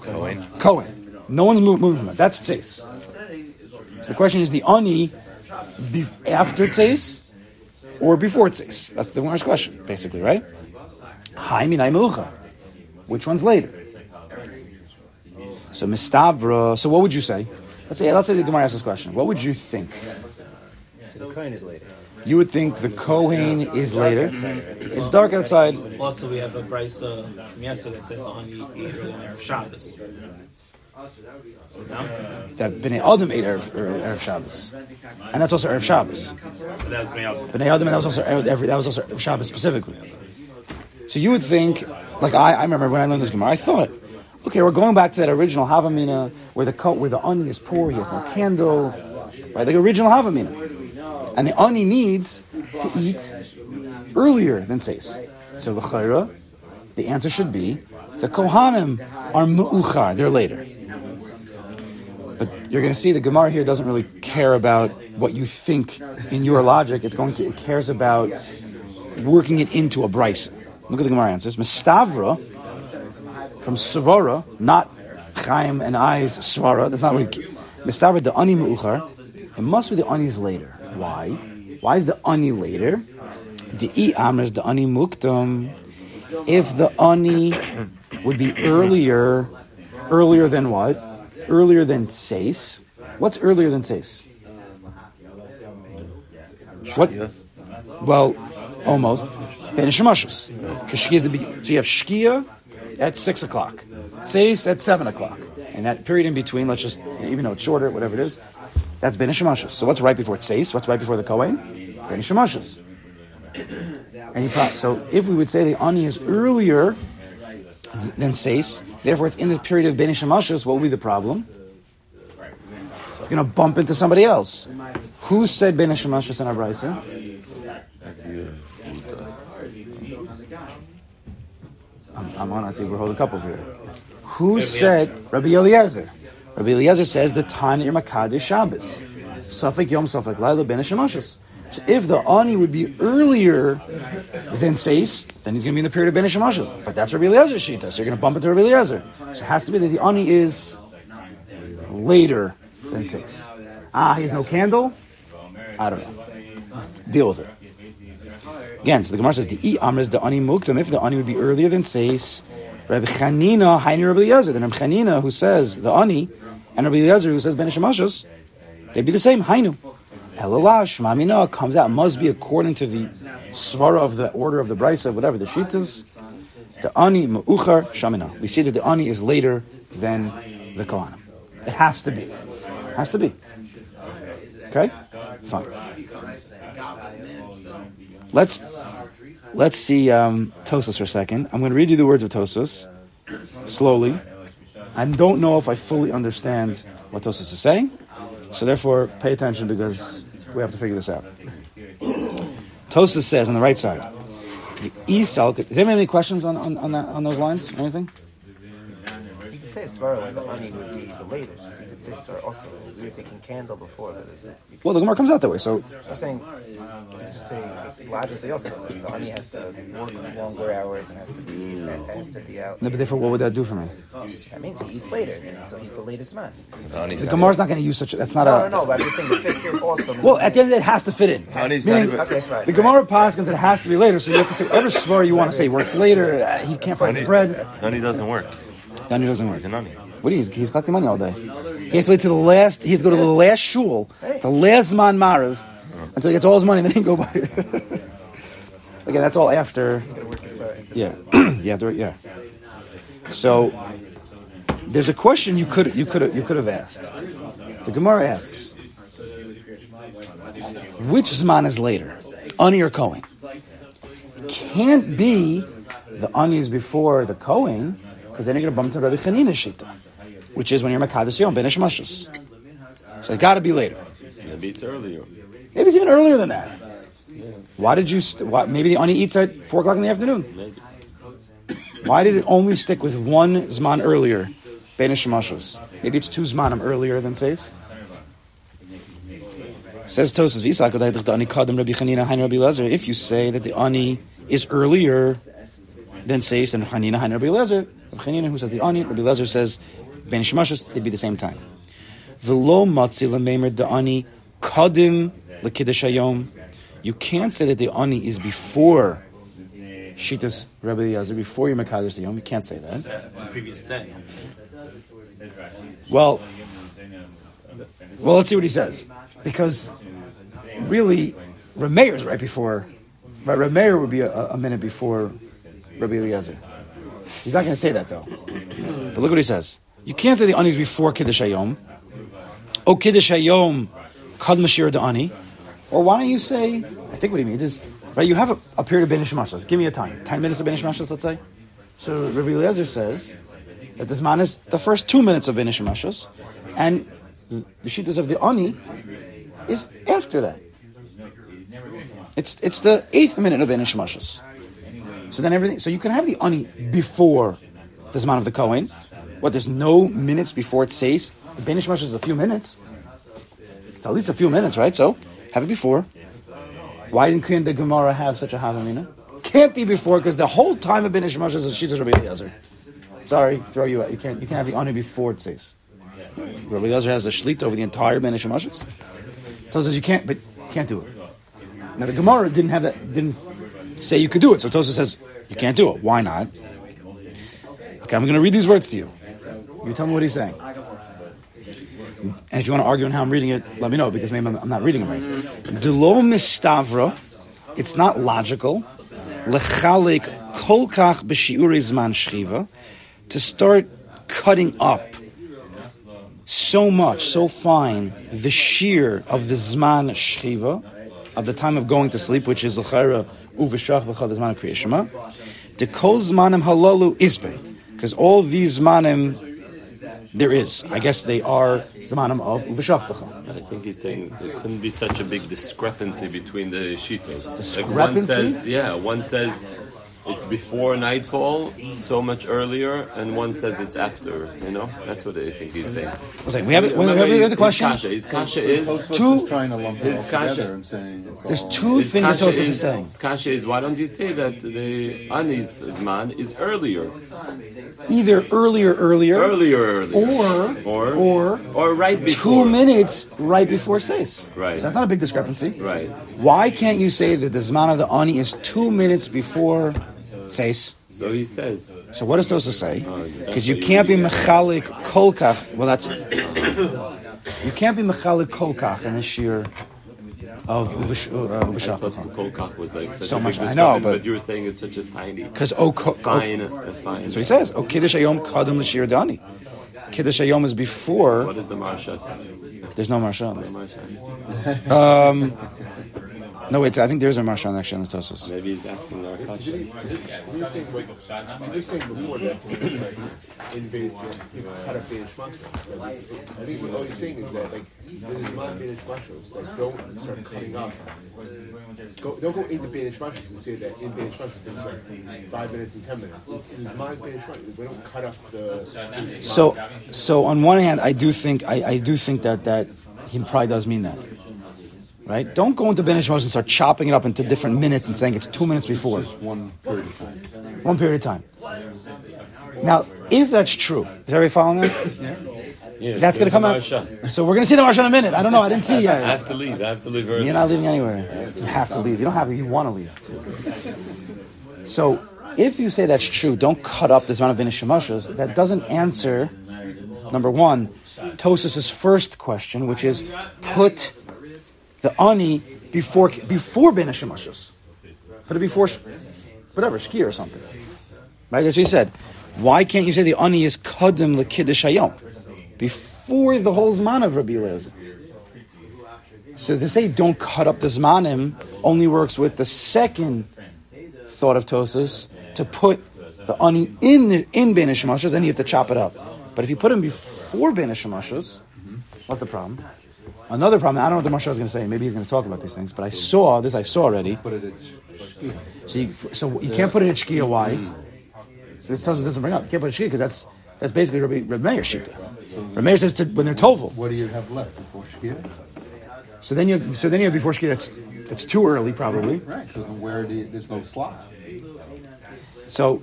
Cohen. Kohen. No one's moving from that. That's tzeis. So the question is the ani after tzeis or before tzeis? That's the Gemara's question, basically, right? Hai minai. Which one's later? So mistavra. So what would you say? Let's say let's say the Gemara asks this question. What would you think? The Kohen is later. You would think the Kohen is later. It's dark outside. Also, we have a brisa from yesterday that says the honey ate early on Erev Shabbos. No? That Bnei Adam ate Erev, Erev Shabbos, and that's also Erev Shabbos. But that was made. Bnei Adam, and that was also Erev, every- that was also Erev Shabbos specifically. So you would think, like I, I remember when I learned this Gemara, I thought, okay, we're going back to that original Havamina where the where the onion is poor, he has no candle, right? Like original Havamina, and the onion needs to eat earlier than Seis. So the Chayra, the answer should be the Kohanim are mu'uchar, they're later. But you're going to see the Gemara here doesn't really care about what you think in your logic. It's going to it cares about working it into a brisa. Look at the Gemara answers. Mistavra from Svara, not Chaim and I's Svara. That's not really Mistavra the ani meuchar. It must be the ani's later. Why? Why is the ani later? The i amers the ani muktam. If the ani would be earlier, earlier than what? Earlier than seis. What's earlier than seis? What? Well, almost. Ben Shemashos. Because Shkia is the beginning. So you have Shkia at 6 o'clock, Seis at 7 o'clock. And that period in between, let's just, even though it's shorter, whatever it is, that's Ben Shemashos. So what's right before it's Seis? What's right before the Kohen? Ben Shemashos. And so if we would say the Ani is earlier than Seis, therefore it's in this period of Ben Shemashos, what would be the problem? It's going to bump into somebody else. Who said Ben Shemashos in our Brisa? I'm, I'm on. I see we're holding a couple here. Who said Rabbi Eliezer? Rabbi Eliezer says the time that you're Makadish Shabbos. Safik Yom Safik Laila Ben Shemashos. So if the Ani would be earlier than Seis, then he's going to be in the period of Ben Shemashos. But that's Rabbi Eliezer's Shita, so you're going to bump into Rabbi Eliezer. So it has to be that the Ani is later than Seis. Ah, he has no candle? I don't know. Deal with it. Again, so the Gemara says the amr is the ani muktam. If the ani would be earlier than seis, Rabbi Chanina haini Rabbi Eliezer. Then Rabbi Chanina who says the ani and Rabbi Eliezer who says ben shemashos, they'd be the same. Hainu. Elalash mamina comes out must be according to the svara of the order of the brisa, whatever the shitas. The ani meuchar shamina. We see that the ani is later than the kohanim. It has to be. It has to be. Okay, fine. Let's let's see um, Tosos for a second. I'm going to read you the words of Tosos slowly. I don't know if I fully understand what Tosos is saying, so therefore pay attention because we have to figure this out. Tosos says on the right side, the Esau. Does anyone have any questions on on, on, that, on those lines? Anything? You could say Svara like the honey would be the latest. You could say Svara also. We were thinking candle before, but is it? Well, the Gemara comes out that way. So I'm saying, you could just say logically also. Like the honey has to work longer hours and has to be has to be out. no, but therefore, what would that do for me? That means he eats later, so he's the latest man. The Gemara's not going to use such. a That's not No, a. no, no. But I'm just saying it fits in also. Well, at the end of the day, it has to fit in. Honey's not Meaning, even- okay, fine. The Gemara Paskins it has to be later, so you have to say whatever svar you want to say works later. Uh, he can't find his bread. Honey doesn't work. Then doesn't work. He's an honey. What do you? He's, he's collecting money all day. He has to wait to the last. He has to go to the last shul, the last man marav, until he gets all his money. Then he can go buy. Again, that's all after. Yeah, yeah, there- yeah. So there's a question you could you could you could have asked. The Gemara asks, which zman is later, ani or Kohen? Can't be the ani is before the Kohen because then you're going to bump into Rabbi Chanina's shita, which is when you're Makadas Yom Ben Ishmashus. So it got to be later. Maybe it's earlier. Maybe it's even earlier than that. Why did you? St- why, maybe the ani eats at four o'clock in the afternoon. Maybe. Why did it only stick with one zman earlier, Ben Ishmashus? Maybe it's two zmanim earlier than says. Says Tosas Visak the ani kadam Rabbi Chanina Hein Rabbi Lezer. If you say that the ani is earlier than says and Chanina Hein Rabbi Lezer, Chanina who says the ani, Rabbi Lezer says Ben Ishmashus, it'd be the same time. V'lo matzi l'meimer the ani kadim l'kiddush hayom. You can't say that the ani is before Shitas Rabbi Eliezer before you Makadosh the Yom. You can't say that. It's a previous day. Well, well, let's see what he says. Because really, Rameir is right before. Right, Rameir would be a, a minute before Rabbi Eliezer. He's not going to say that though. But look what he says. You can't say the ani is before Kiddush Hayom. Oh, Kiddush Hayom, Kad Mashir ani. Or why don't you say? I think what he means is right. You have a, a period of Benish Mashas. Give me a time. Ten minutes of Benish Mashas, let's say. So Rabbi Eliezer says that this man is the first two minutes of Benish Mashas, and the shitas of the ani is after that. It's it's the eighth minute of Benish Mashas. So then everything. So you can have the ani before the Zman of the Kohen. What? There's no minutes before it says the Benish Mashas is a few minutes. It's at least a few minutes, right? So have it before. Why didn't the Gemara have such a Havamina? Can't be before because the whole time of Benish Mashas is Shitas Rabbi Eliezer. Sorry, throw you out. You can't. You can't have the ani before it says. Rabbi Eliezer has a shlita over the entire Benish Mashas. Tells us you can't, but can't do it. Now the Gemara didn't have that. Didn't say you could do it. So Tosa says you can't do it. Why not? Okay, I'm going to read these words to you. You tell me what he's saying. And if you want to argue on how I'm reading it, let me know because maybe I'm, I'm not reading it right. Delo mistavra, it's not logical. lechalik kolkach b'shiuri zman shchiva, to start cutting up so much, so fine, the shear of the zman shchiva, of the time of going to sleep, which is l'chayra uveshach v'chad zman kriyashma, the kol zmanim halalu isbe, because all these zmanim there is. I guess they are zmanim of uveshach. I think he's saying there couldn't be such a big discrepancy between the shitos. Like one Discrepancy? says, yeah, one says it's before nightfall, so much earlier, and one says it's after. You know, that's what I think he's saying. I was like, we have, we have, Remember, we have the his question. Kasha, his kasha is Two- trying to lump it all His kasha. together and saying it's There's all- two things that kasha Tosfos is saying. kasha is why don't you say that the Ani's zman is earlier, Either earlier, earlier, earlier, earlier, or or or or right before. two minutes right before says. Right. So that's not a big discrepancy. Right. Why can't you say that the zman of the ani is two minutes before says? So he says. So what does Tosa say? Oh, Because you can't be mechalik kolkach. Well, that's you can't be mechalik kolkach in a shear of uvish- uh, was like such So a big much, I know, but- but you were saying it's such a tiny, Because oh, ko- oh, fine, a fine. that's what he says. Oh, kiddush ayom kadum l'shir dani. Kiddush ayom is before. What is the Maharsha say? There's no maharsha on this. Maharsha? Um, no, wait. I think there's a maharsha on actually on this Tosos. Maybe he's asking our question. You were saying, you were saying before that, like, in Bein, you know, cut up Bein Shmashos. Like, I think what he's saying is that, like, there's not Bein Shmashos, like, don't start cutting up. Go, don't go into Bein Shmashos and say that in Bein Shmashos there's like five minutes and ten minutes. It's, it's Zman Bein Shmashos. We don't cut up the. So, so on one hand, I do think I, I do think that that he probably does mean that, right? Don't go into Benish Moshe and start chopping it up into different minutes and saying it's two minutes before one period of time. one period of time. Now, if that's true, is everybody following that? Yeah, That's going to come out. So we're going to see the maharsha in a minute. I don't know. I didn't see it I have to leave. I have to leave early. You're not leaving anywhere. You have to leave. You don't have to. You want to leave. So, if you say that's true, don't cut up this amount of Benish Moshes. That doesn't answer number one, Tosas's first question, which is put the ani before before ben Hashemashos. Put it before, whatever, shki or something. Right? That's what he said. Why can't you say the ani is kadim lekiddush hayom before the whole zman of Rabbi Eliezer? So to say don't cut up the zmanim only works with the second thought of Tosas to put the ani in the, in ben Hashemashos, then you have to chop it up. But if you put him before ben what's the problem? Another problem. I don't know what the Maharsha is going to say. Maybe he's going to talk about these things. But I saw this. I saw already. So you, so you can't put it in Shkia. Why? So this Tosas doesn't bring up. You can't put it in Shkia because that's that's basically Rabbi, Rabbi Meir shita. Rabbi Meir says to, when they're tovel. what do you have left before Shkia? So then you have, so then you have before Shkia. That's that's too early probably. Right. So where do you, there's no slot. So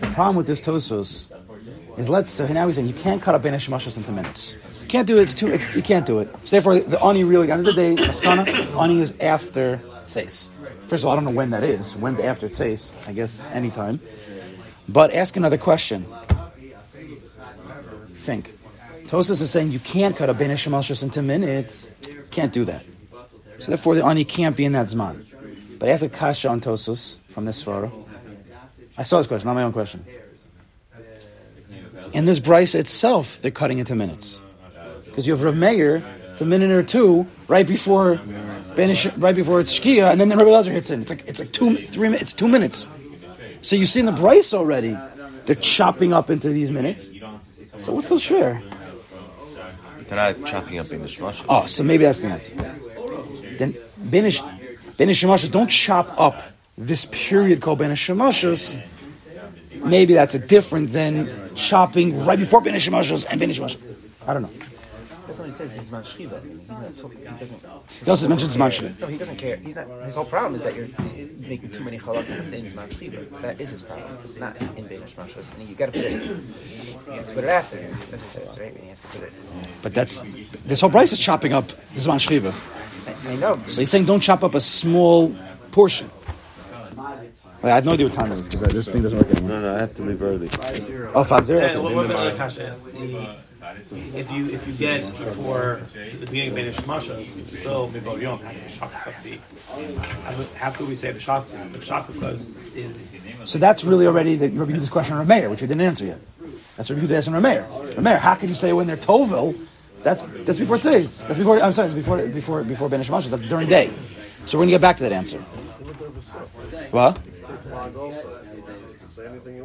the problem with this Tosos is let's so now he's saying you can't cut up Ben Hashemashos into minutes. Can't do it. It's too. It's, you can't do it. So therefore, the ani really end of the day, Maskana, ani is after Tseis. First of all, I don't know when that is. When's after Tseis? I guess anytime. But ask another question. Think. Tosos is saying you can't cut up Ben Hashemashos into minutes. Can't do that. So therefore, the ani can't be in that zman. But ask a kasha on Tosos from this svara. I saw this question, not my own question. In this brisa itself, they're cutting into minutes. Because you have Rav Meir, it's a minute or two right before Benish, right before it's Shkia, and then the Rabbi Lazar hits in. It's like it's like two, three minutes. It's two minutes. So you see in the brisa already, they're chopping up into these minutes. So what's so schwer? They're not chopping up in the shmash. Oh, so maybe that's the answer. Then Benish, Benish Shemashos don't chop up this period called Benish Shemashos. Maybe that's a different than chopping right before Benish Shemashos and Benish Shemashos. I don't know. That's what he says. He's not Shiva. He's not. He doesn't. He also mentions Zman No, he doesn't care. He's not. His whole problem is that you're just making too many halakim within Zman Shiva. That is his problem. It's not in Beinish Mashos. And you got to put it. You have to put it after. That's what it says, right? And you have to put it. But that's this whole brisa is chopping up the Zman Shchiva. I, I know. So he's saying don't chop up a small portion. I have no idea what time it is because this thing doesn't work anymore. No, no, I have to leave early. Oh, five zero. Yeah, Okay. what, what the other kasha is? The, if you if you get before the beginning of Benish Mashas, it's still Mibor Yom After after we say the Shak, the Shak because is So that's really already the Rabbi Yehuda's question on Rameir, which we didn't answer yet. That's Rabbi Yehuda asked on Rameir. Rameir, how could you say when they're Tovil? That's that's before Tziz. That's before. I'm sorry. It's before before before Ben Ishmael. That's during day. So we're gonna get back to that answer. What? Say plug also. Say anything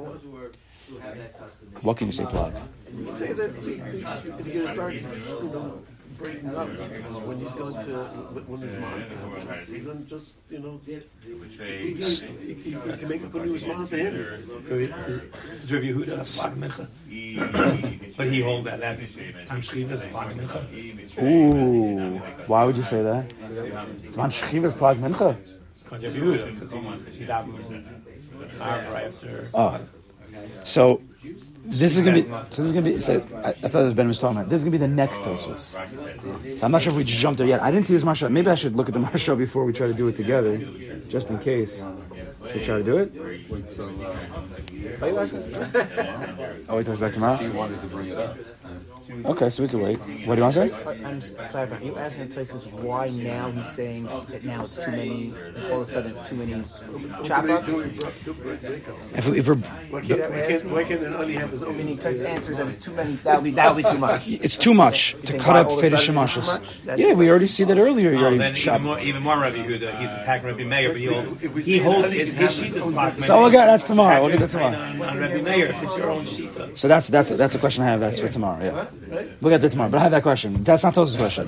you want. What can say, plug? Say that if you're gonna start, you know, breaking up when he's going to when he's mom for him. He's gonna just you know. You can, you can make a good news mom for him. this is Rabbi Yehuda Plag Mincha. But he hold that that's Tam Shivas Plag Mincha. Ooh, why would you say that? It's on Shchivas Plag Mincha. Rabbi Yehuda because he he davened right after. Oh, so this is gonna be. So this is gonna be. So I, I thought this was Ben was talking about. This is gonna be the next Tosfos. So I'm not sure if we jumped there yet. I didn't see this Maharsha. Maybe I should look at the Maharsha before we try to do it together, just in case. Should we try to do it? Are you asking? Oh, wait, till uh, it's oh, back tomorrow. He wanted to bring it up. Okay, so we can wait. What do you want to say? I'm just clarifying. Are you asking Tosis why now he's saying that now it's too many, all of a sudden it's too many chop ups? If, we, if we're, Why can't, why can't, why can't it only have his own? Meaning Tosis answers that it's too many, that would be, that would be too much. it's too much to cut up all of Fetish sudden it's too much? Shemashos. Yeah, we already see that earlier. You Oh, already then even more, even more Rabbi Yehuda, he's attacking Rabbi Meir, but he holds, he holds, his, his sheet is. So we'll get that's tomorrow. We'll get that tomorrow. On, on Rabbi Meir, it's your own sheet. So that's that's that's a question I have. That's for tomorrow. Yeah, we'll get that tomorrow. But I have that question. That's not Tosa's question.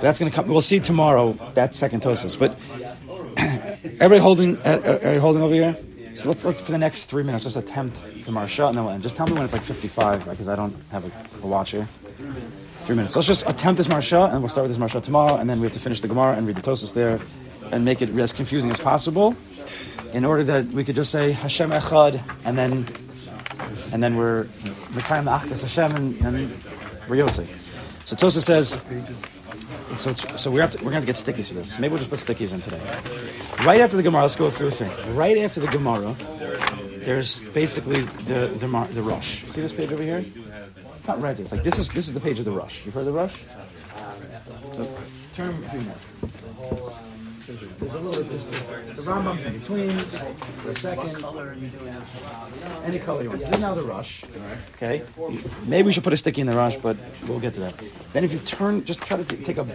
That's gonna come. We'll see tomorrow. That second Tosa's. But everybody holding, uh, uh, everybody holding over here. So let's let's for the next three minutes just attempt the Maharsha and then we'll end. Just tell me when it's like 55 because I don't have a, a watch here. Three minutes. Let's just attempt this Maharsha and we'll start with this Maharsha tomorrow and then we have to finish the Gemara and read the Tosas there and make it as confusing as possible in order that we could just say Hashem Echad and then and then we're Mekayim Achdas Hashem and, and we're Yosef. So Tosa says, so, so we have to, we're going to get stickies for this. Maybe we'll just put stickies in today. Right after the Gemara, let's go through a thing. Right after the Gemara, there's basically the the, the Rosh. See this page over here? It's not red. It's like this is this is the page of the Rosh. You've heard of the Rosh? Turn Rambam's in between. For a second. Any color you want. This is now the Rosh. Okay. Maybe we should put a sticky in the Rosh, but we'll get to that. Then if you turn, just try to t- take a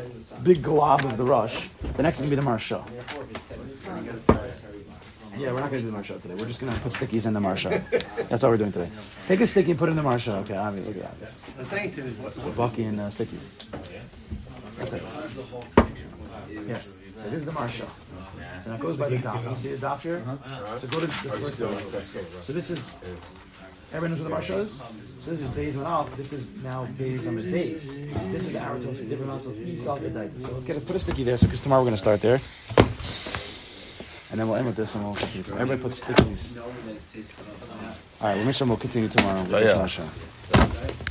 big glob of the Rosh. The next is gonna be the maharsha. Yeah, we're not gonna do the maharsha today. We're just gonna put stickies in the maharsha. That's all we're doing today. Take a sticky and put it in the maharsha. Okay, I mean, look at that. This I'm saying to him, is Bucky and uh, stickies. That's it. Yes. So this is the maharsha. So now it goes by the daf. You see the daf here? So go to this first. So this is. Everyone knows what the maharsha is? So this is Bays on off. This is now Bays on the base. This is the Aratos with different also So let's get a, put a sticky there. So because tomorrow we're gonna start there. And then we'll end with this and we'll continue. So everybody put stickies. All right, we'll make sure we'll continue tomorrow with this yeah. maharsha.